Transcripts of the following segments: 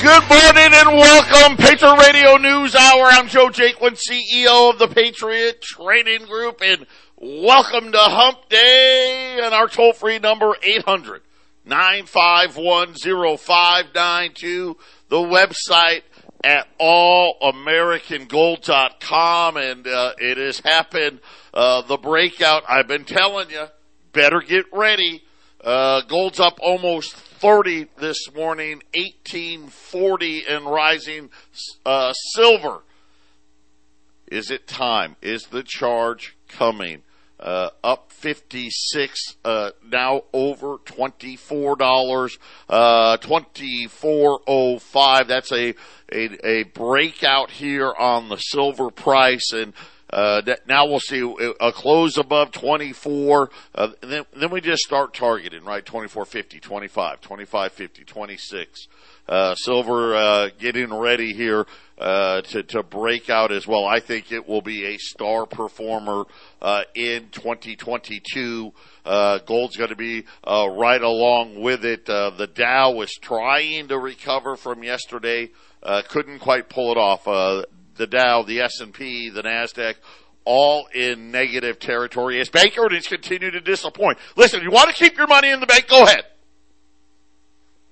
Good morning and welcome, Patriot Radio News Hour. I'm Joe Jaquin, CEO of the Patriot Trading Group, and welcome to Hump Day and our toll free number 800 951 0592. The website at allamericangold.com and uh, it has happened. Uh, the breakout, I've been telling you, better get ready. Uh, gold's up almost 30 this morning, 1840 and rising. Uh, silver. Is it time? Is the charge coming? Uh, up 56, uh, now over $24, uh, 2405. That's a, a, a breakout here on the silver price and, uh, now we'll see a close above 24. Uh, then, then we just start targeting, right? 24.50, 25, 25.50, 26. Uh, silver, uh, getting ready here, uh, to, to break out as well. I think it will be a star performer, uh, in 2022. Uh, gold's going to be, uh, right along with it. the Dow was trying to recover from yesterday. couldn't quite pull it off the Dow, the S&P, the NASDAQ, all in negative territory as bank earnings continue to disappoint. Listen, you want to keep your money in the bank, go ahead.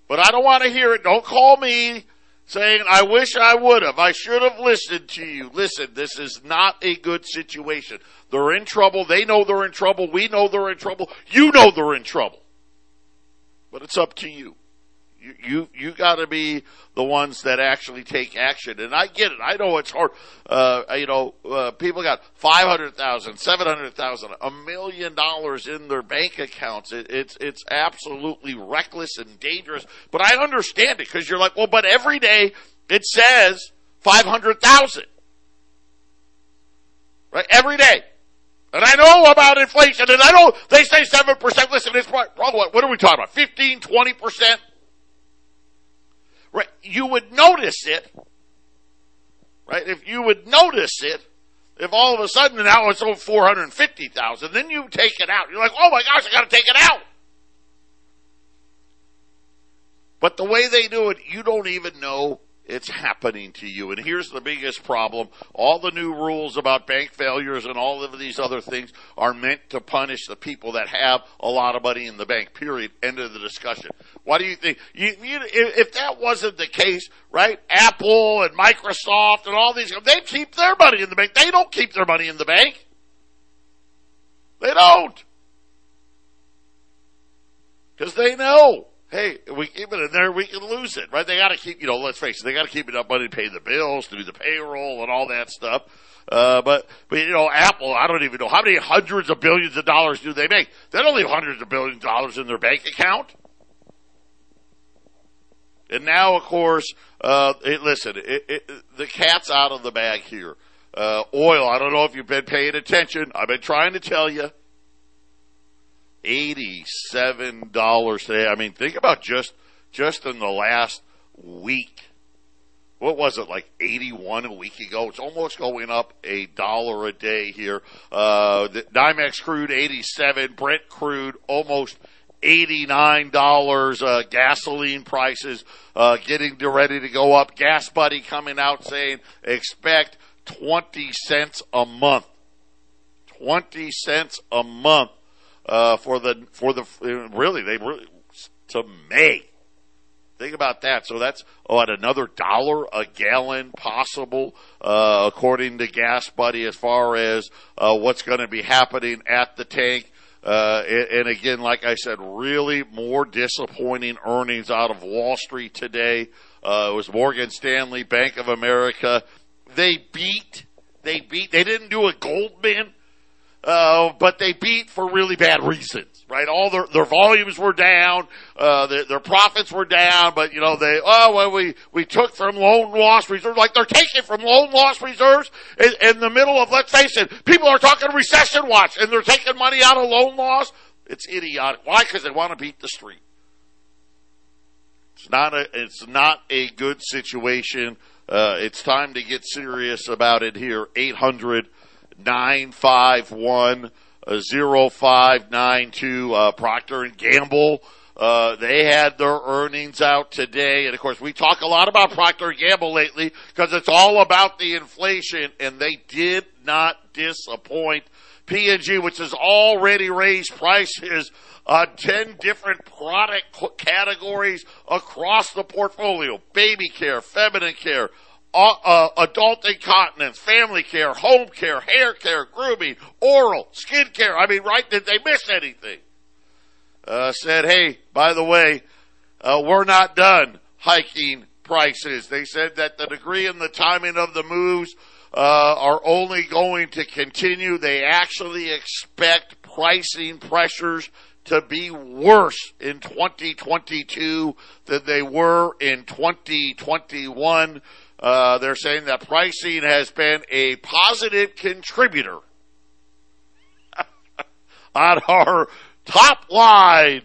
But I don't want to hear it. Don't call me saying, I wish I would have. I should have listened to you. Listen, this is not a good situation. They're in trouble. They know they're in trouble. We know they're in trouble. You know they're in trouble. But it's up to you you you, got to be the ones that actually take action. And I get it. I know it's hard. Uh, you know, uh, people got five hundred thousand, seven hundred thousand, a million dollars in their bank accounts. It, it's it's absolutely reckless and dangerous. But I understand it because you're like, well, but every day it says five hundred thousand, right? Every day. And I know about inflation, and I know they say 7%. Listen, it's probably, what, what are we talking about? 15, 20%? Right? You would notice it, right? If you would notice it, if all of a sudden now it's over 450,000, then you take it out. You're like, oh my gosh, I gotta take it out. But the way they do it, you don't even know it's happening to you. And here's the biggest problem. All the new rules about bank failures and all of these other things are meant to punish the people that have a lot of money in the bank, period. End of the discussion. Why do you think? You, you, if that wasn't the case, right? Apple and Microsoft and all these, they keep their money in the bank. They don't keep their money in the bank. They don't. Because they know hey, we keep it in there, we can lose it, right? They got to keep, you know, let's face it, they got to keep enough money to pay the bills, to do the payroll, and all that stuff. Uh, but, but you know, Apple, I don't even know how many hundreds of billions of dollars do they make. They don't leave hundreds of billions of dollars in their bank account. And now, of course, uh, it, listen, it, it, the cat's out of the bag here. Uh, oil, I don't know if you've been paying attention. I've been trying to tell you. $87 today. I mean, think about just, just in the last week. What was it, like 81 a week ago? It's almost going up a dollar a day here. Uh, the NYMEX crude 87, Brent crude almost $89, uh, gasoline prices, uh, getting ready to go up. Gas Buddy coming out saying expect 20 cents a month. 20 cents a month uh, for the for the really they really to May. Think about that. So that's oh, at another dollar a gallon possible, uh, according to Gas Buddy, as far as uh, what's going to be happening at the tank. Uh, and, and again, like I said, really more disappointing earnings out of Wall Street today. Uh, it was Morgan Stanley, Bank of America. They beat. They beat. They didn't do a Goldman uh, but they beat for really bad reasons, right? All their, their volumes were down, uh, their, their profits were down, but you know, they, oh, well, we, we took from loan loss reserves, like they're taking from loan loss reserves in, in the middle of, let's face it, people are talking recession watch and they're taking money out of loan loss. It's idiotic. Why? Because they want to beat the street. It's not a, it's not a good situation. Uh, it's time to get serious about it here. 800 951 0592 uh, Procter and Gamble Uh, they had their earnings out today, and of course, we talk a lot about Procter and Gamble lately because it's all about the inflation, and they did not disappoint. P&G, which has already raised prices on 10 different product categories across the portfolio. Baby care, feminine care, uh, uh, adult incontinence, family care, home care, hair care, grooming, oral, skin care. I mean, right? Did they miss anything? Uh, said, hey, by the way, uh, we're not done hiking prices. They said that the degree and the timing of the moves uh, are only going to continue. They actually expect pricing pressures to be worse in 2022 than they were in 2021. Uh, they're saying that pricing has been a positive contributor on our top line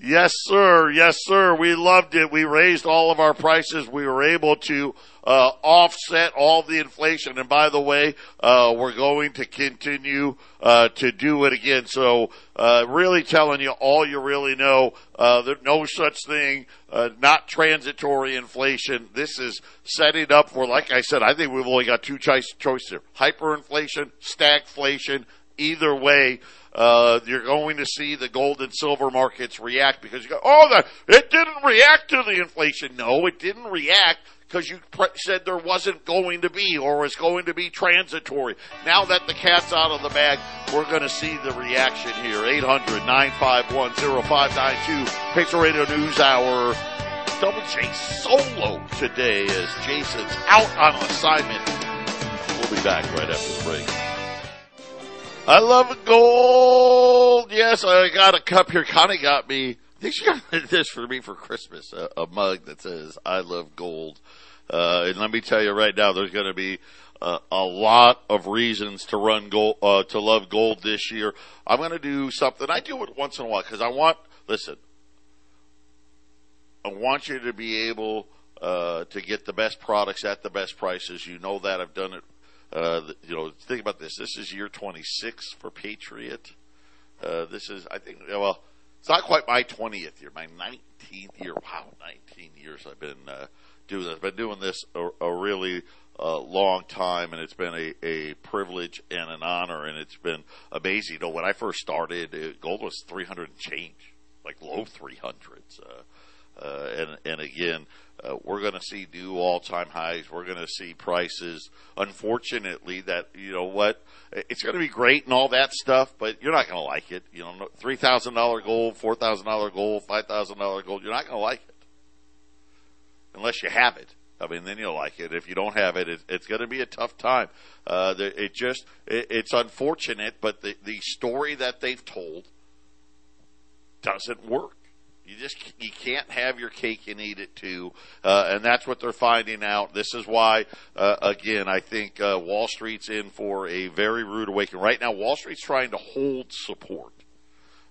Yes, sir. Yes, sir. We loved it. We raised all of our prices. We were able to uh, offset all the inflation. And by the way, uh, we're going to continue uh, to do it again. So, uh, really telling you all you really know. Uh, there's no such thing, uh, not transitory inflation. This is setting up for, like I said, I think we've only got two choice choices here: hyperinflation, stagflation. Either way, uh, you're going to see the gold and silver markets react because you go, oh, the, it didn't react to the inflation. No, it didn't react because you pre- said there wasn't going to be or was going to be transitory. Now that the cat's out of the bag, we're going to see the reaction here. 800 951 0592, Patriot Radio News Hour. Double J solo today as Jason's out on assignment. We'll be back right after the break. I love gold. Yes, I got a cup here. Connie got me. I think she got this for me for Christmas. A, a mug that says "I love gold." Uh, and let me tell you right now, there's going to be uh, a lot of reasons to run gold, uh, to love gold this year. I'm going to do something. I do it once in a while because I want. Listen, I want you to be able uh, to get the best products at the best prices. You know that I've done it uh, you know, think about this. This is year 26 for Patriot. Uh, this is, I think, well, it's not quite my 20th year, my 19th year. Wow, 19 years I've been uh, doing this. I've been doing this a, a really uh, long time, and it's been a, a privilege and an honor, and it's been amazing. You know, when I first started, it, gold was 300 and change, like low 300s. Uh, uh, and, and again, uh, we're going to see new all-time highs. We're going to see prices. Unfortunately, that you know what, it's going to be great and all that stuff, but you're not going to like it. You know, three thousand dollar gold, four thousand dollar gold, five thousand dollar gold. You're not going to like it unless you have it. I mean, then you'll like it. If you don't have it, it it's going to be a tough time. Uh, it just, it, it's unfortunate, but the the story that they've told doesn't work. You just you can't have your cake and eat it too, uh, and that's what they're finding out. This is why, uh, again, I think uh, Wall Street's in for a very rude awakening. Right now, Wall Street's trying to hold support.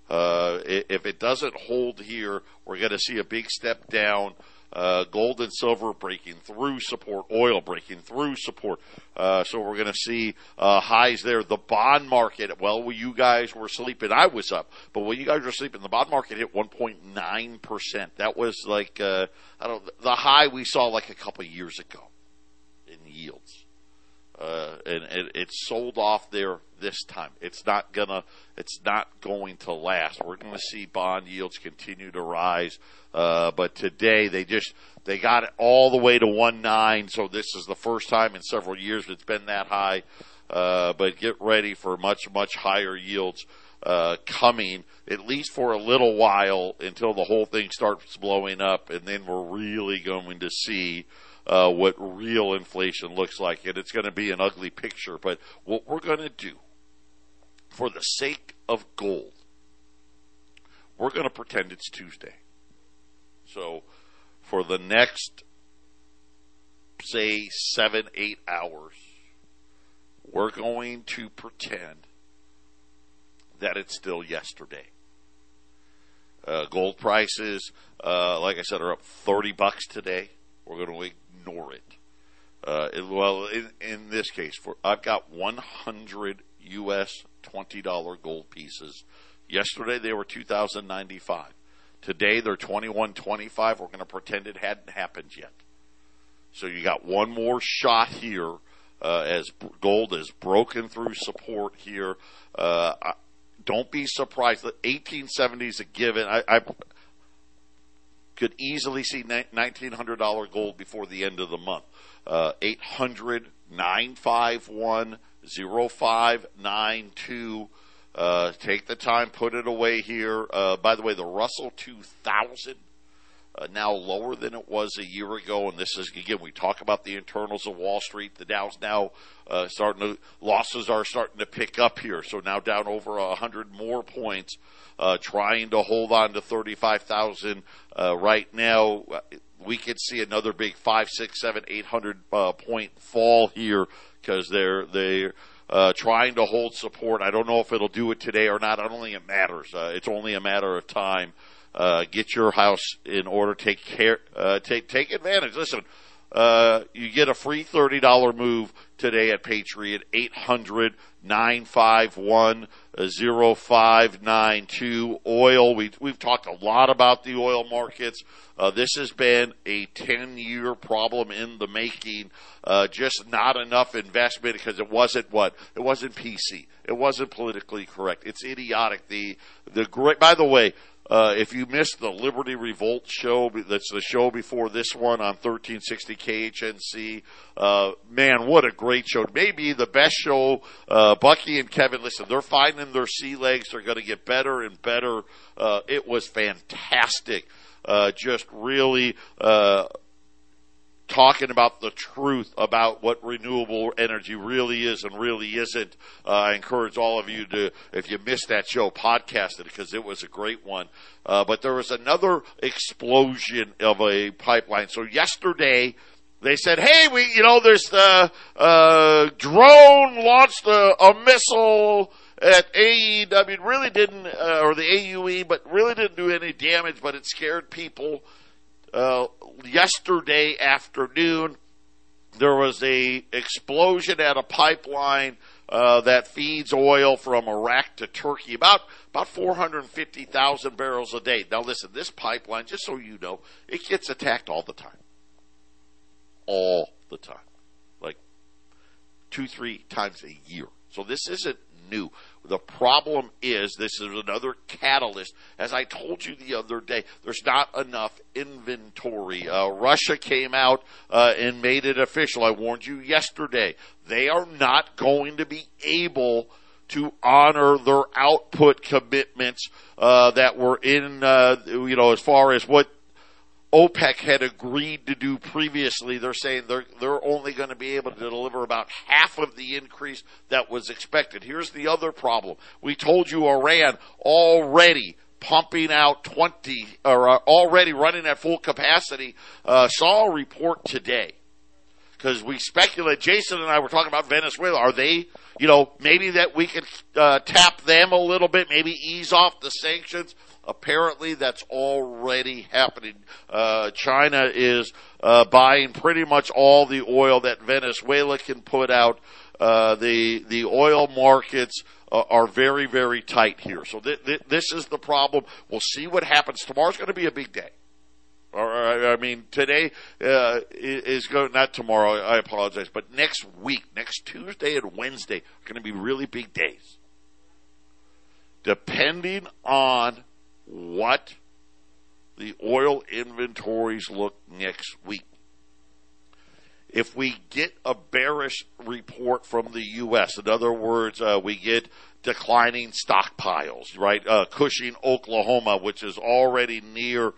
Uh, if it doesn't hold here, we're going to see a big step down uh, gold and silver breaking through support, oil breaking through support. Uh, so we're going to see uh, highs there. The bond market, well, you guys were sleeping, I was up, but when you guys were sleeping, the bond market hit 1.9 percent. That was like uh, I don't the high we saw like a couple years ago in yields. Uh, and it, it sold off there this time. It's not gonna, it's not going to last. We're going to see bond yields continue to rise. Uh, but today they just, they got it all the way to one nine. So this is the first time in several years it's been that high. Uh, but get ready for much, much higher yields. Uh, coming at least for a little while until the whole thing starts blowing up, and then we're really going to see uh, what real inflation looks like. And it's going to be an ugly picture. But what we're going to do, for the sake of gold, we're going to pretend it's Tuesday. So for the next, say, seven, eight hours, we're going to pretend that it's still yesterday. Uh, gold prices, uh, like I said, are up 30 bucks today. We're going to ignore it. Uh, well, in, in this case, for I've got 100 U.S. $20 gold pieces. Yesterday they were 2,095. Today they're 21.25. We're going to pretend it hadn't happened yet. So you got one more shot here uh, as gold is broken through support here. Uh, don't be surprised. The 1870 is a given. I, I could easily see $1,900 gold before the end of the month. Uh, 800 951 0592. Uh, take the time, put it away here. Uh, by the way, the Russell 2000 uh, now lower than it was a year ago. And this is again, we talk about the internals of Wall Street. The Dow's now uh, starting to losses are starting to pick up here. So now down over a hundred more points, uh, trying to hold on to thirty five thousand uh, right now. We could see another big five, six, seven, eight hundred uh, point fall here because they're they're uh, trying to hold support. I don't know if it'll do it today or not. I don't think it matters. Uh, it's only a matter of time uh, get your house in order. Take care. Uh, take take advantage. Listen, uh, you get a free thirty dollar move today at Patriot. Eight hundred nine five one zero five nine two. Oil. We we've talked a lot about the oil markets. Uh, this has been a ten year problem in the making. Uh, just not enough investment because it wasn't what it wasn't PC. It wasn't politically correct. It's idiotic. The the great. By the way uh, if you missed the Liberty Revolt show, that's the show before this one on 1360 KHNC. Uh, man, what a great show. Maybe the best show. Uh, Bucky and Kevin, listen, they're finding their sea legs. They're going to get better and better. Uh, it was fantastic. Uh, just really, uh, talking about the truth about what renewable energy really is and really isn't. Uh, I encourage all of you to, if you missed that show, podcast it because it was a great one. Uh, but there was another explosion of a pipeline. So yesterday, they said, "Hey, we, you know, there's the uh, drone launched a, a missile." at AEW really didn't, uh, or the AUE, but really didn't do any damage, but it scared people. Uh, yesterday afternoon, there was a explosion at a pipeline uh, that feeds oil from Iraq to Turkey, about about 450,000 barrels a day. Now, listen, this pipeline, just so you know, it gets attacked all the time, all the time, like two, three times a year. So this isn't new. The problem is this is another catalyst. As I told you the other day, there's not enough inventory. Uh, Russia came out uh, and made it official. I warned you yesterday. They are not going to be able to honor their output commitments uh, that were in, uh, you know, as far as what OPEC had agreed to do previously. They're saying they're they're only going to be able to deliver about half of the increase that was expected. Here's the other problem. We told you Iran already pumping out 20 or uh, already running at full capacity. Uh, saw a report today because we speculate. Jason and I were talking about Venezuela. Are they, you know, maybe that we could uh, tap them a little bit, maybe ease off the sanctions. Apparently, that's already happening. Uh, China is uh, buying pretty much all the oil that Venezuela can put out. Uh, the the oil markets uh, are very very tight here. So th- th- this is the problem. We'll see what happens. Tomorrow's going to be a big day. I mean, today uh, is going not tomorrow. I apologize, but next week, next Tuesday and Wednesday, are going to be really big days. Depending on what the oil inventories look next week. If we get a bearish report from the U.S., in other words, uh, we get declining stockpiles, right? Uh, Cushing, Oklahoma, which is already near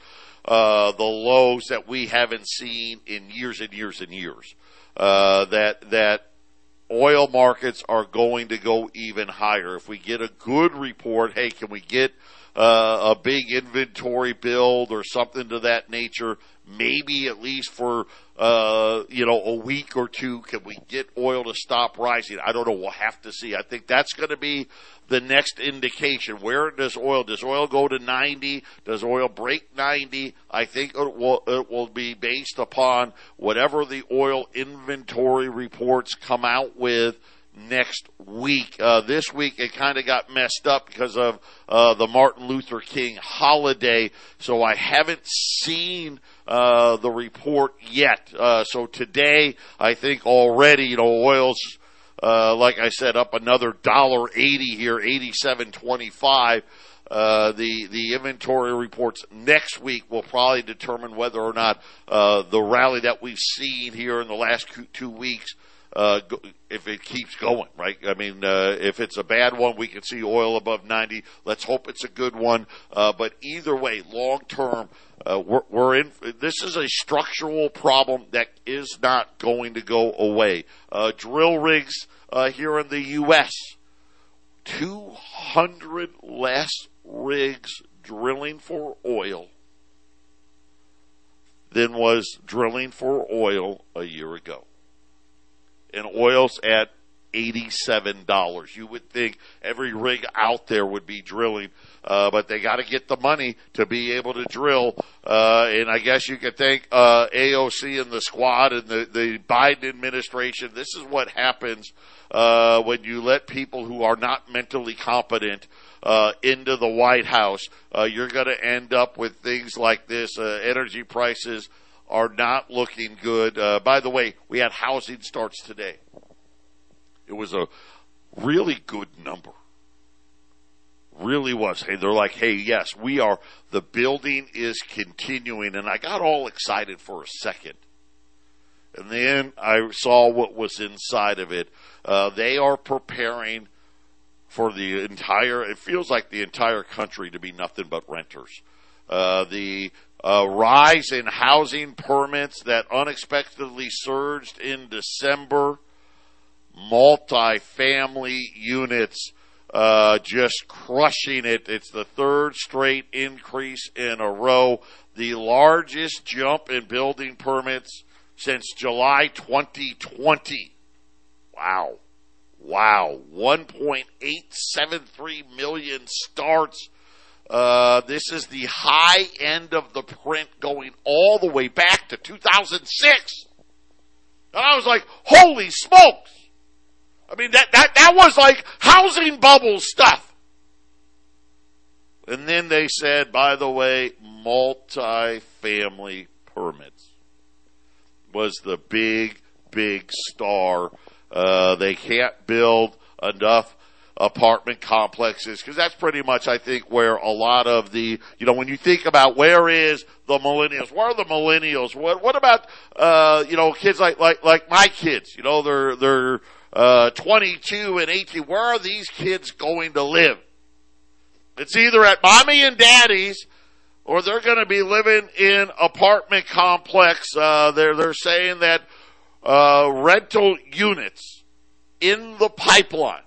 uh, the lows that we haven't seen in years and years and years. Uh, that that oil markets are going to go even higher. If we get a good report, hey, can we get uh, a big inventory build or something to that nature. Maybe at least for uh, you know a week or two, can we get oil to stop rising? I don't know. We'll have to see. I think that's going to be the next indication. Where does oil? Does oil go to ninety? Does oil break ninety? I think it will. It will be based upon whatever the oil inventory reports come out with next week. Uh, this week it kind of got messed up because of uh, the Martin Luther King holiday, so I haven't seen uh, the report yet. Uh, so today, I think already, you know, oil's uh, like I said, up another dollar eighty here, eighty seven twenty five. Uh, the the inventory reports next week will probably determine whether or not uh, the rally that we've seen here in the last two weeks uh, if it keeps going, right? I mean, uh, if it's a bad one, we can see oil above 90. Let's hope it's a good one. Uh, but either way, long term, uh, we're, we're, in, this is a structural problem that is not going to go away. Uh, drill rigs, uh, here in the U.S., 200 less rigs drilling for oil than was drilling for oil a year ago and oil's at $87. You would think every rig out there would be drilling, uh, but they got to get the money to be able to drill. Uh, and I guess you could thank uh, AOC and the squad and the, the Biden administration. This is what happens uh, when you let people who are not mentally competent uh, into the White House. Uh, you're going to end up with things like this: energy prices are not looking good. Uh, by the way, we had housing starts today. It was a really good number. Really was. Hey, they're like, hey, yes, we are, the building is continuing. And I got all excited for a second. And then I saw what was inside of it. Uh, they are preparing for the entire, it feels like the entire country to be nothing but renters. Uh, the uh, rise in housing permits that unexpectedly surged in December, multi-family units uh, just crushing it. It's the third straight increase in a row, the largest jump in building permits since July 2020. Wow. Wow. 1.873 million starts uh, this is the high end of the print going all the way back to 2006. And I was like, holy smokes. I mean, that, that, that was like housing bubble stuff. And then they said, by the way, multi-family permits was the big, big star. Uh, they can't build enough apartment complexes because that's pretty much I think where a lot of the you know when you think about where is the millennials where are the millennials? What what about uh you know kids like like like my kids you know they're they're uh 22 and 18 where are these kids going to live? It's either at mommy and daddy's or they're going to be living in apartment complex uh they're they're saying that uh rental units in the pipeline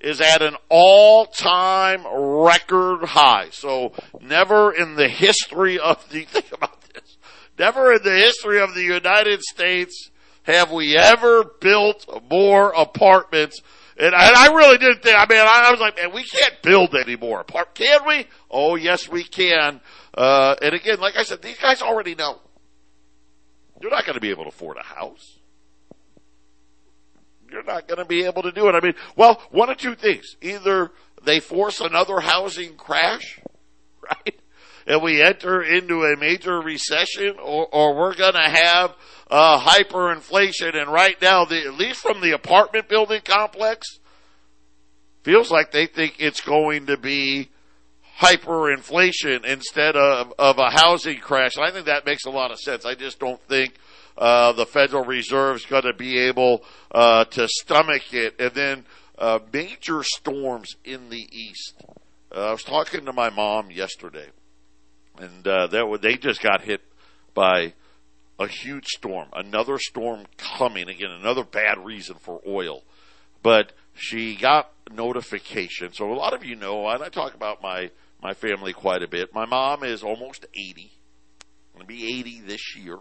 is at an all-time record high. So never in the history of the, think about this, never in the history of the United States have we ever built more apartments. And, and I really didn't think, I mean, I, I was like, man, we can't build any more. Can we? Oh, yes, we can. Uh, and again, like I said, these guys already know. You're not going to be able to afford a house you're not going to be able to do it. I mean, well, one of two things. Either they force another housing crash, right? And we enter into a major recession or, or we're going to have uh, hyperinflation. And right now, the, at least from the apartment building complex, feels like they think it's going to be hyperinflation instead of, of a housing crash. And I think that makes a lot of sense. I just don't think – uh, the Federal Reserve's going to be able uh, to stomach it. And then uh, major storms in the east. Uh, I was talking to my mom yesterday, and uh, that they just got hit by a huge storm, another storm coming again, another bad reason for oil. But she got notification. So a lot of you know, and I talk about my my family quite a bit. My mom is almost 80. Going to be 80 this year.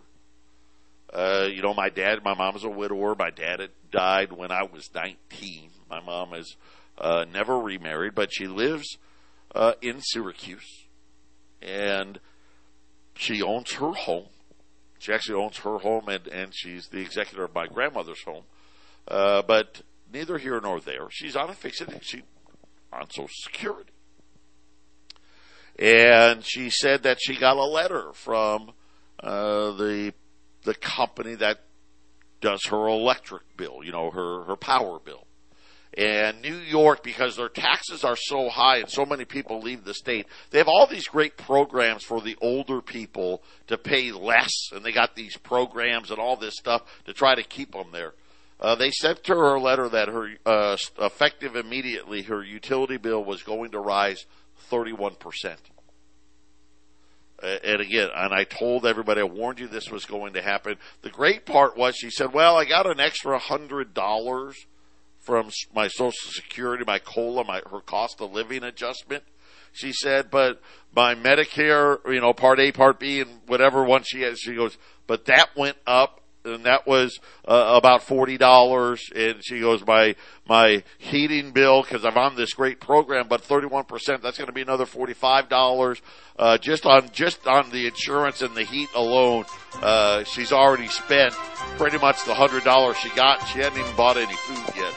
Uh, you know, my dad, my mom is a widower. My dad had died when I was 19. My mom is uh, never remarried, but she lives uh, in Syracuse, and she owns her home. She actually owns her home, and and she's the executor of my grandmother's home. Uh, but neither here nor there. She's on a fixed she on Social Security. And she said that she got a letter from uh, the the company that does her electric bill, you know, her her power bill. And New York, because their taxes are so high and so many people leave the state, they have all these great programs for the older people to pay less, and they got these programs and all this stuff to try to keep them there. Uh, they sent her a letter that her uh, effective immediately, her utility bill was going to rise 31 percent. And again, and I told everybody, I warned you this was going to happen. The great part was she said, well, I got an extra hundred dollars from my social security, my COLA, my, her cost of living adjustment. She said, but my Medicare, you know, part A, part B, and whatever one she has, she goes, but that went up and that was uh, about forty dollars. And she goes, my my heating bill because I'm on this great program, but thirty one percent. That's going to be another forty five dollars. Uh, just on just on the insurance and the heat alone, uh, she's already spent pretty much the hundred dollars she got. She hadn't even bought any food yet.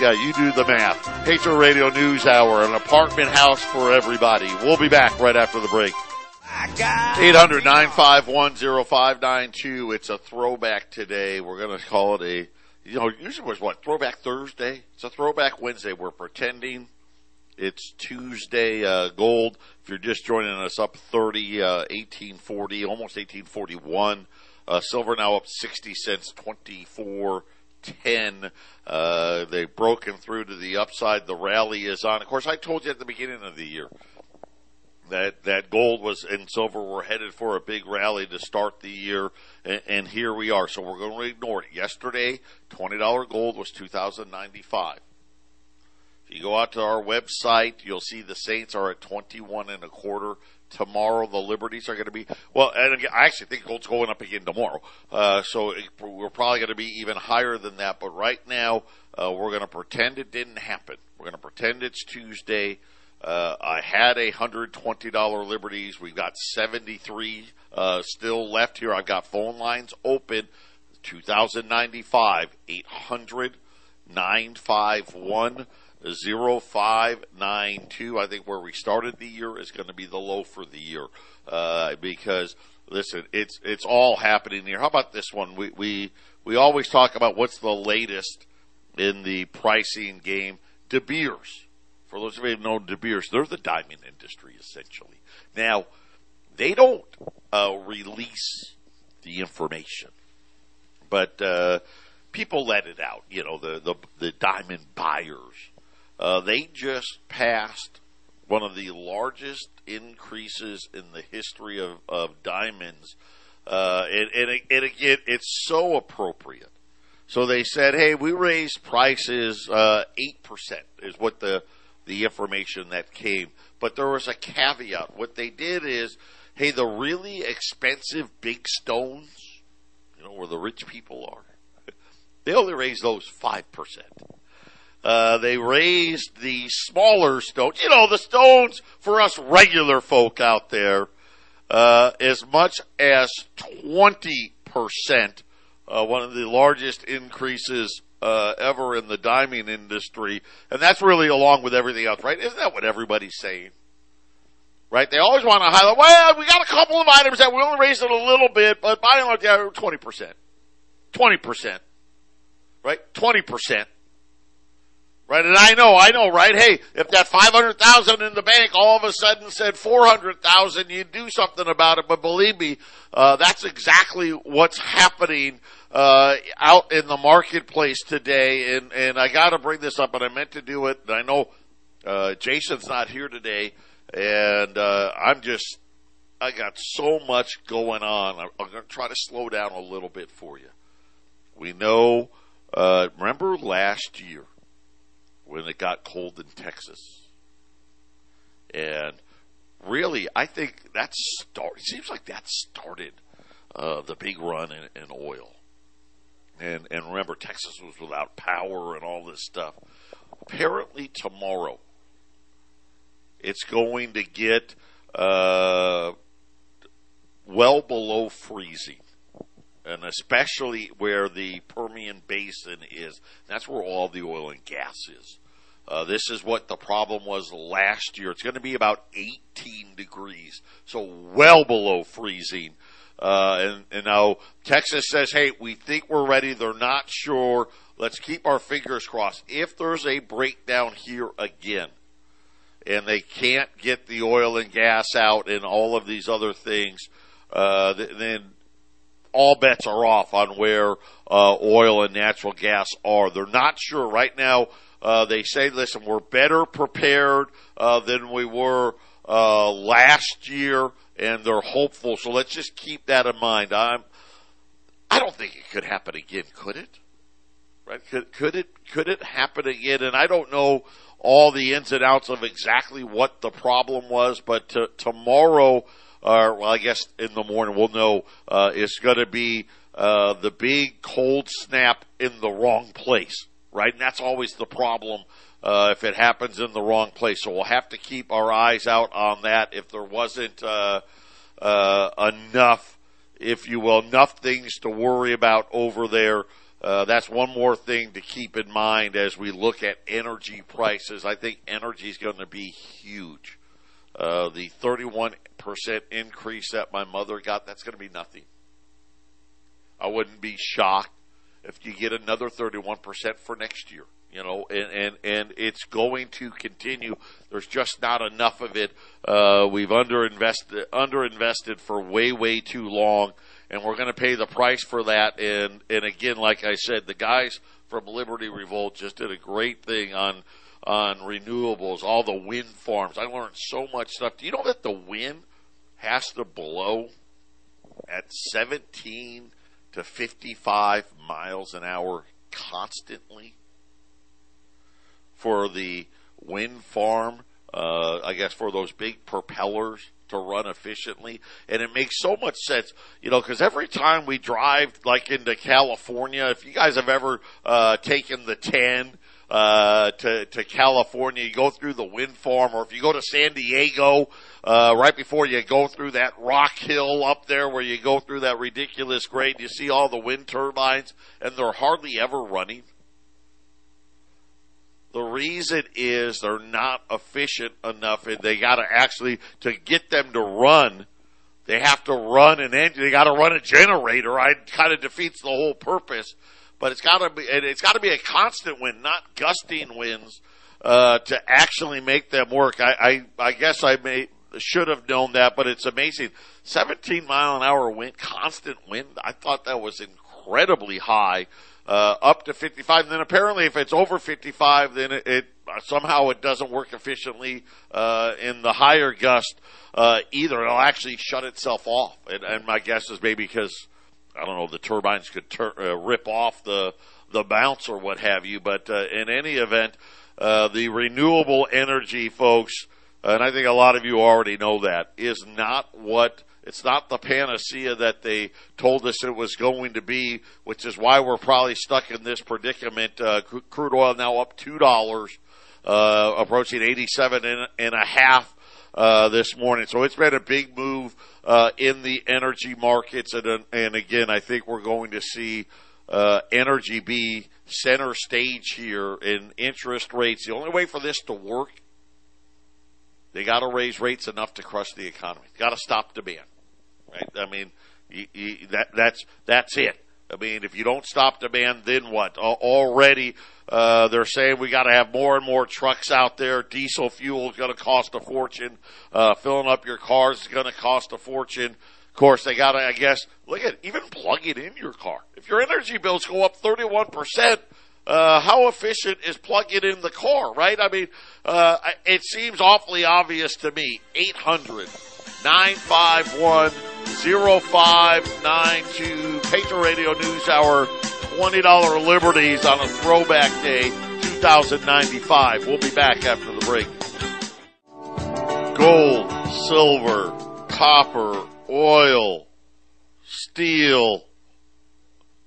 Yeah, you do the math. Patriot Radio News Hour, an apartment house for everybody. We'll be back right after the break. 800 951 It's a throwback today. We're going to call it a, you know, usually was what, throwback Thursday? It's a throwback Wednesday. We're pretending it's Tuesday uh, gold. If you're just joining us up 30, uh, 1840, almost 1841. Uh, silver now up 60 cents, 24 10. Uh, they've broken through to the upside. The rally is on. Of course, I told you at the beginning of the year that that gold was and silver were headed for a big rally to start the year, and, and here we are. So we're going to ignore it. Yesterday, twenty dollar gold was two thousand ninety five. If you go out to our website, you'll see the Saints are at twenty one and a quarter. Tomorrow, the Liberties are going to be well, and again, I actually think gold's going up again tomorrow. Uh, so it, we're probably going to be even higher than that. But right now, uh, we're going to pretend it didn't happen. We're going to pretend it's Tuesday. Uh, I had a hundred twenty dollar liberties. We've got seventy three uh, still left here. I've got phone lines open. 2095 800 951 0592. I think where we started the year is going to be the low for the year uh, because listen, it's it's all happening here. How about this one? We we we always talk about what's the latest in the pricing game. De Beers for those of you who know De Beers, they're the diamond industry essentially. Now, they don't uh, release the information, but uh, people let it out. You know, the the, the diamond buyers. Uh, they just passed one of the largest increases in the history of, of diamonds, uh, and, and, and it, it's so appropriate. So they said, "Hey, we raised prices uh, eight percent," is what the the information that came. But there was a caveat. What they did is, hey, the really expensive big stones, you know, where the rich people are, they only raised those 5%. Uh, they raised the smaller stones, you know, the stones for us regular folk out there, uh, as much as 20%, uh, one of the largest increases uh, ever in the diamond industry, and that's really along with everything else, right? Isn't that what everybody's saying? Right? They always want to highlight. Well, we got a couple of items that we only raised it a little bit, but by and large, yeah, twenty percent, twenty percent, right? Twenty percent. Right, and I know, I know, right? Hey, if that five hundred thousand in the bank all of a sudden said four hundred thousand, you'd do something about it. But believe me, uh, that's exactly what's happening uh, out in the marketplace today, and and I got to bring this up, and I meant to do it. And I know uh, Jason's not here today, and uh, I'm just I got so much going on. I'm, I'm to try to slow down a little bit for you. We know. Uh, remember last year when it got cold in Texas, and really, I think that start. It seems like that started uh, the big run in, in oil and and remember Texas was without power and all this stuff. Apparently tomorrow, it's going to get uh, well below freezing. And especially where the Permian Basin is. That's where all the oil and gas is. Uh, this is what the problem was last year. It's going to be about 18 degrees, so well below freezing. Uh, and, and now Texas says, hey, we think we're ready. They're not sure. Let's keep our fingers crossed. If there's a breakdown here again, and they can't get the oil and gas out and all of these other things, uh, then all bets are off on where uh, oil and natural gas are. They're not sure right now. Uh, they say, listen, we're better prepared uh, than we were uh, last year, and they're hopeful. So let's just keep that in mind. I'm, I don't think it could happen again, could it? Right? Could, could it? Could it happen again? And I don't know all the ins and outs of exactly what the problem was, but t- tomorrow, or well, I guess in the morning, we'll know uh, it's going to be uh, the big cold snap in the wrong place right? And that's always the problem uh, if it happens in the wrong place. So we'll have to keep our eyes out on that. If there wasn't uh, uh, enough, if you will, enough things to worry about over there. Uh, that's one more thing to keep in mind as we look at energy prices. I think energy is going to be huge. Uh, the 31% increase that my mother got, that's going to be nothing. I wouldn't be shocked if you get another 31% for next year. You know, and, and, and it's going to continue. There's just not enough of it. Uh, we've underinvested, underinvested for way, way too long, and we're going to pay the price for that. And, and again, like I said, the guys from Liberty Revolt just did a great thing on, on renewables, all the wind farms. I learned so much stuff. Do you know that the wind has to blow at 17 to 55 miles an hour constantly for the wind farm, uh, I guess for those big propellers to run efficiently. And it makes so much sense, you know, because every time we drive like into California, if you guys have ever uh, taken the 10 uh, to to California. You go through the wind farm, or if you go to San Diego, uh, right before you go through that rock hill up there, where you go through that ridiculous grade, you see all the wind turbines, and they're hardly ever running. The reason is they're not efficient enough, and they got to actually to get them to run. They have to run an engine. They got to run a generator. I kind of defeats the whole purpose but it's got to be it's got to be a constant wind, not gusting winds, uh, to actually make them work. I, I I guess I may should have known that, but it's amazing. 17 mile an hour wind, constant wind. I thought that was incredibly high, uh, up to 55. And then apparently, if it's over 55, then it, it somehow it doesn't work efficiently uh, in the higher gust uh, either. It'll actually shut itself off. And, and my guess is maybe because I don't know, if the turbines could tur- uh, rip off the the bounce or what have you. But uh, in any event, uh, the renewable energy, folks, and I think a lot of you already know that, is not what it's not the panacea that they told us it was going to be, which is why we're probably stuck in this predicament. Uh, crude oil now up two dollars, uh, approaching eighty-seven and a half uh, this morning. So it's been a big move uh, in the energy markets, and and again, I think we're going to see uh, energy be center stage here in interest rates. The only way for this to work, they got to raise rates enough to crush the economy. Got to stop demand, right? I mean, you, you, that that's that's it. I mean, if you don't stop demand, then what? Already, uh, they're saying we got to have more and more trucks out there. Diesel fuel is going to cost a fortune. Uh, filling up your cars is going to cost a fortune. Of course, they got to, I guess, look at even plug it in your car. If your energy bills go up 31%, uh, how efficient is plugging in the car, right? I mean, uh, it seems awfully obvious to me. 800 951 0592 Patriot Radio News Hour $20 liberties on a throwback day 2095. We'll be back after the break. Gold, silver, copper, oil, steel,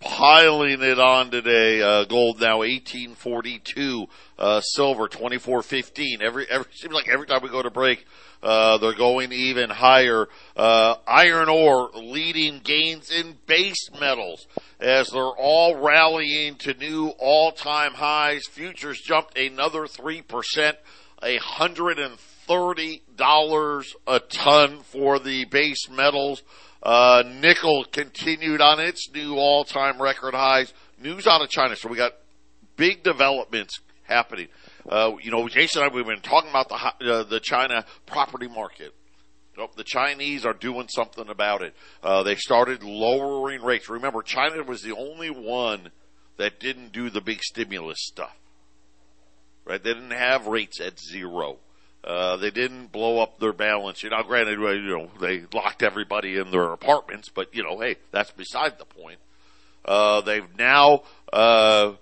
piling it on today. Uh, gold now 1842, uh, silver 2415. Every, every, seems like every time we go to break, uh, they're going even higher. Uh, iron ore leading gains in base metals as they're all rallying to new all-time highs. Futures jumped another 3%, $130 a ton for the base metals. Uh, nickel continued on its new all-time record highs. News out of China. So we got big developments happening. Uh, you know, Jason and I, we've been talking about the, uh, the China property market. the Chinese are doing something about it. Uh, they started lowering rates. Remember, China was the only one that didn't do the big stimulus stuff. Right? They didn't have rates at zero. Uh, they didn't blow up their balance. You know, granted, you know, they locked everybody in their apartments, but you know, hey, that's beside the point. Uh, they've now, uh,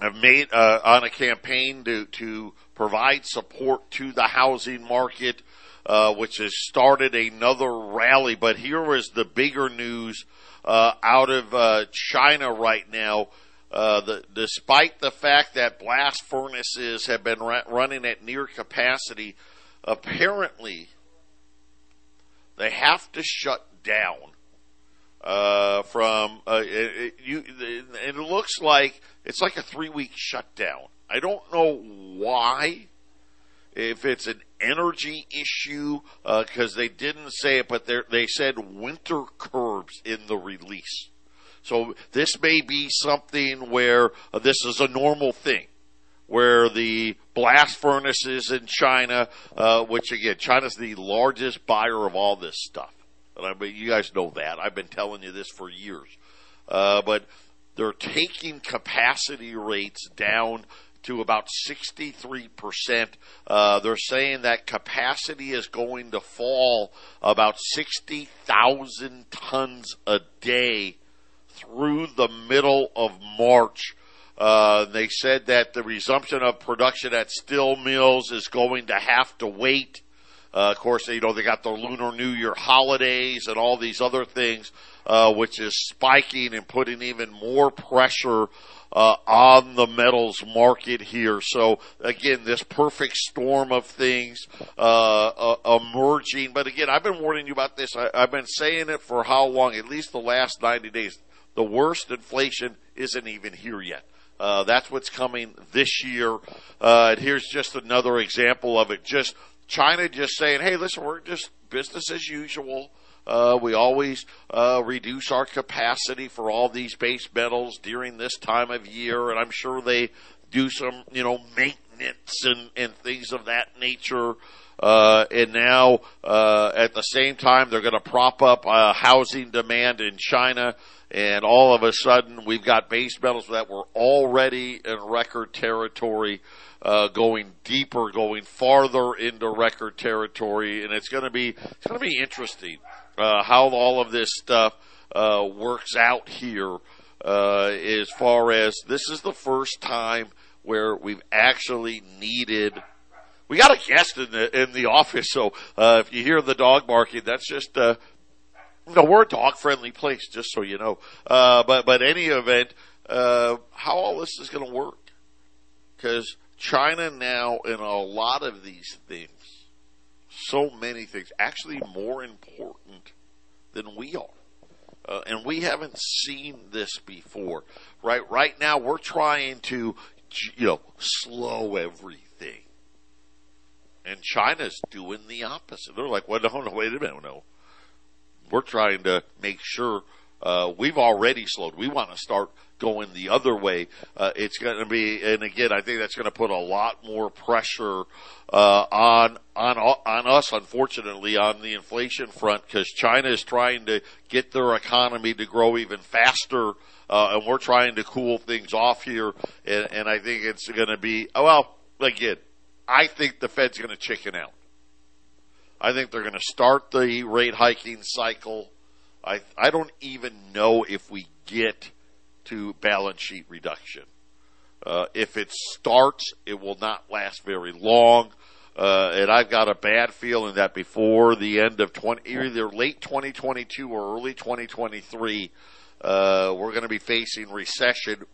have made, uh, on a campaign to, to provide support to the housing market, uh, which has started another rally. But here is the bigger news, uh, out of, China right now. Uh, the, despite the fact that blast furnaces have been ra- running at near capacity, apparently they have to shut down uh, from uh, it, it, you. It looks like it's like a three week shutdown. I don't know why. If it's an energy issue, because uh, they didn't say it, but they said winter curbs in the release. So this may be something where uh, this is a normal thing, where the blast furnaces in China, uh, which again, China's the largest buyer of all this stuff. And I mean, you guys know that. I've been telling you this for years. Uh, but they're taking capacity rates down to about 63%. Uh, they're saying that capacity is going to fall about 60,000 tons a day through the middle of March. Uh, they said that the resumption of production at steel mills is going to have to wait. Uh, of course, you know, they got the Lunar New Year holidays and all these other things, uh, which is spiking and putting even more pressure uh, on the metals market here. So again, this perfect storm of things uh, uh, emerging. But again, I've been warning you about this. I, have been saying it for how long? At least the last 90 days the worst inflation isn't even here yet. Uh, that's what's coming this year. Uh, and here's just another example of it. Just China just saying, hey, listen, we're just business as usual. Uh, we always uh, reduce our capacity for all these base metals during this time of year, and I'm sure they do some, you know, maintenance and, and things of that nature. Uh, and now, uh, at the same time, they're going to prop up uh, housing demand in China and all of a sudden we've got base metals that were already in record territory, uh, going deeper, going farther into record territory, and it's going to be it's going to be interesting uh, how all of this stuff uh, works out here. Uh, as far as this is the first time where we've actually needed we got a guest in the in the office, so uh, if you hear the dog barking, that's just uh, no, we're a dog friendly place, just so you know. Uh, but but any event, uh, how all this is going to work? Because China now, in a lot of these things, so many things, actually more important than we are. Uh, and we haven't seen this before, right? Right now, we're trying to, you know, slow everything, and China's doing the opposite. They're like, "Well, no, no, wait a minute, no." We're trying to make sure uh, we've already slowed. We want to start going the other way. Uh, it's going to be, and again, I think that's going to put a lot more pressure uh, on on on us. Unfortunately, on the inflation front, because China is trying to get their economy to grow even faster. Uh, and we're trying to cool things off here, and, and I think it's going to be well. Again, I think the Fed's going to chicken out. I think they're going to start the rate hiking cycle. I I don't even know if we get to balance sheet reduction. Uh, if it starts, it will not last very long. Uh, and I've got a bad feeling that before the end of 20, either late 2022 or early 2023, uh, we're going to be facing recession,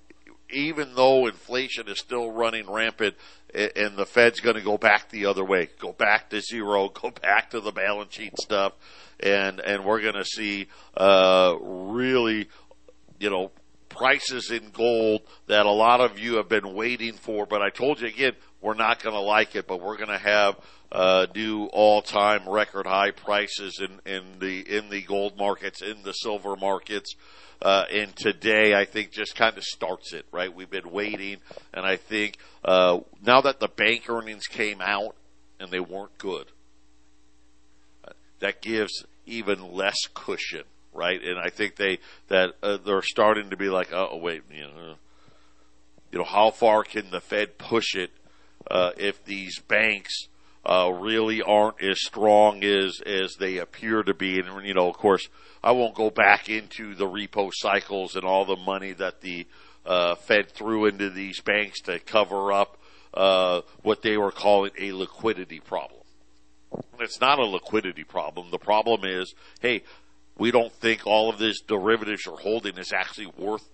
even though inflation is still running rampant, and the Fed's going to go back the other way, go back to zero, go back to the balance sheet stuff, and and we're going to see uh, really, you know, prices in gold that a lot of you have been waiting for. But I told you again, we're not going to like it, but we're going to have uh, new all-time record high prices in, in the in the gold markets, in the silver markets. Uh, and today, I think just kind of starts it, right? We've been waiting, and I think uh, now that the bank earnings came out and they weren't good, that gives even less cushion, right? And I think they that uh, they're starting to be like, oh wait, you know, you know, how far can the Fed push it uh, if these banks uh, really aren't as strong as as they appear to be? And you know, of course, I won't go back into the repo cycles and all the money that the uh, Fed threw into these banks to cover up uh, what they were calling a liquidity problem. It's not a liquidity problem. The problem is, hey, we don't think all of this derivatives you're holding is actually worth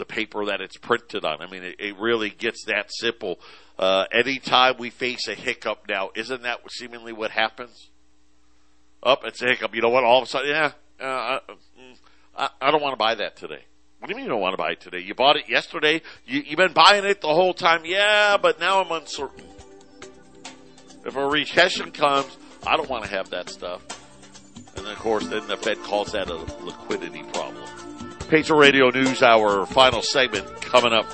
the paper that it's printed on. I mean, it, it really gets that simple. Uh, anytime we face a hiccup now, isn't that seemingly what happens? Up, oh, it's a hiccup. You know what? All of a sudden, yeah, uh, mm, I, I don't want to buy that today. What do you mean you don't want to buy it today? You bought it yesterday. You, you've been buying it the whole time. Yeah, but now I'm uncertain. If a recession comes, I don't want to have that stuff. And of course, then the Fed calls that a liquidity problem. Patriot Radio News Hour final segment coming up.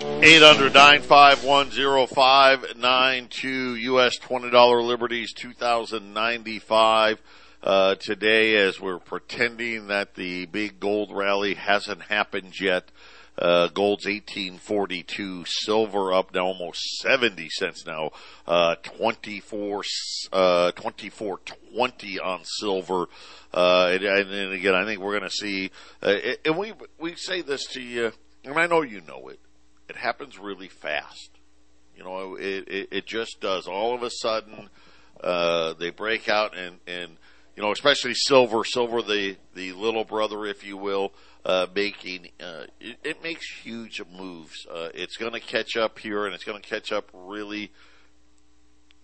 800-951-0592 U.S. $20 Liberties 2095. Uh, today as we're pretending that the big gold rally hasn't happened yet. Uh, gold's 1842, silver up now almost 70 cents now, uh, 24, uh, 2420 on silver. Uh, and, and, again, I think we're going to see, uh, and we, we say this to you, and I know you know it, it happens really fast. You know, it, it, it just does. All of a sudden, uh, they break out and, and, you know, especially silver, silver, the, the little brother, if you will, uh, making uh, it, it, makes huge moves. Uh, it's going to catch up here, and it's going to catch up really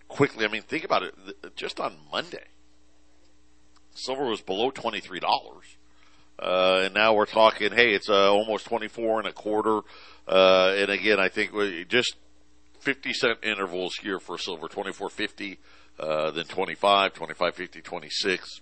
quickly. I mean, think about it. Just on Monday, silver was below twenty three dollars, uh, and now we're talking. Hey, it's uh, almost twenty four and a quarter. Uh, and again, I think we just fifty cent intervals here for silver: twenty four fifty, then 25, 25 50, 26.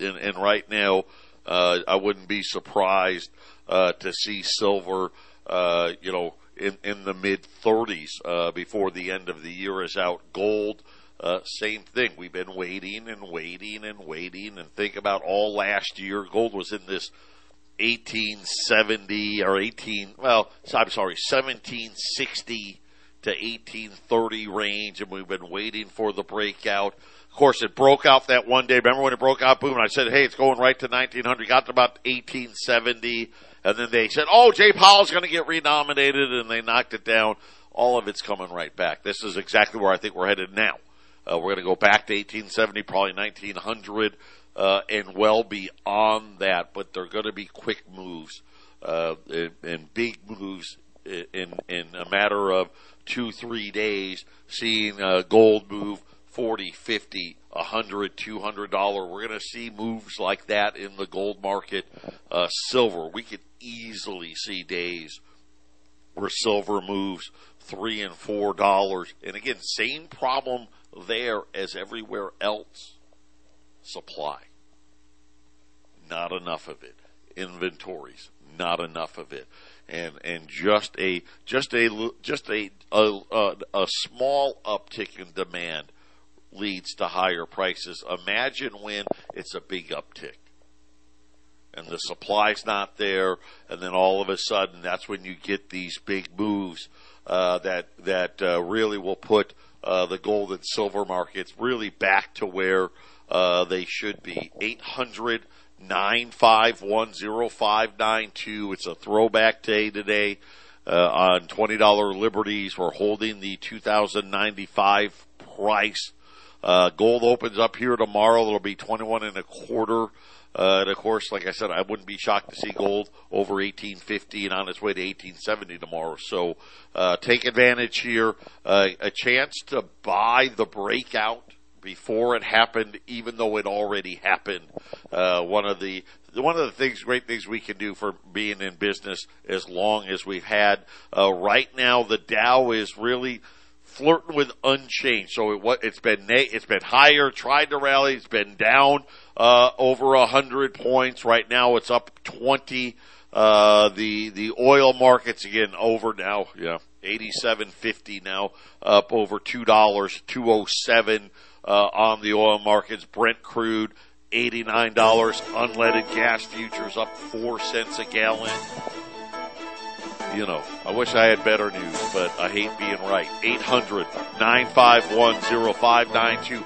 And, and right now, uh, I wouldn't be surprised uh, to see silver, uh, you know, in, in the mid 30s uh, before the end of the year is out. Gold, uh, same thing. We've been waiting and waiting and waiting, and think about all last year. Gold was in this 1870 or 18, well, I'm sorry, 1760 to 1830 range, and we've been waiting for the breakout. Of course, it broke out that one day. Remember when it broke out? Boom! And I said, "Hey, it's going right to 1900." Got to about 1870, and then they said, "Oh, Jay Powell's going to get renominated," and they knocked it down. All of it's coming right back. This is exactly where I think we're headed now. Uh, we're going to go back to 1870, probably 1900, uh, and well beyond that. But they're going to be quick moves uh, and, and big moves in in a matter of two, three days. Seeing uh, gold move 40, 50, 100, 200 dollar. We're going to see moves like that in the gold market. Uh, silver, we could easily see days where silver moves three and four dollars. And again, same problem there as everywhere else. Supply. Not enough of it. Inventories. Not enough of it. And, and just a, just a, just a, a, a, a small uptick in demand leads to higher prices. Imagine when it's a big uptick and the supply's not there, and then all of a sudden that's when you get these big moves uh, that that uh, really will put uh, the gold and silver markets really back to where uh, they should be. Eight hundred nine five one zero five nine two. It's a throwback day today. Uh, on $20 liberties, we're holding the 2095 price uh, gold opens up here tomorrow. It'll be 21 and a quarter. Uh, and of course, like I said, I wouldn't be shocked to see gold over 1850 and on its way to 1870 tomorrow. So, uh, take advantage here. Uh, a chance to buy the breakout before it happened, even though it already happened. Uh, one of the one of the things, great things we can do for being in business as long as we've had. Uh, right now, the Dow is really flirting with unchanged. So it, what it's been it's been higher, tried to rally, it's been down uh, over hundred points. Right now, it's up twenty. Uh, the the oil markets again over now, yeah, eighty seven fifty now, up over two dollars, two oh seven uh, on the oil markets. Brent crude $89. Unleaded gas futures up 4 cents a gallon. You know, I wish I had better news, but I hate being right. 800 951 0592.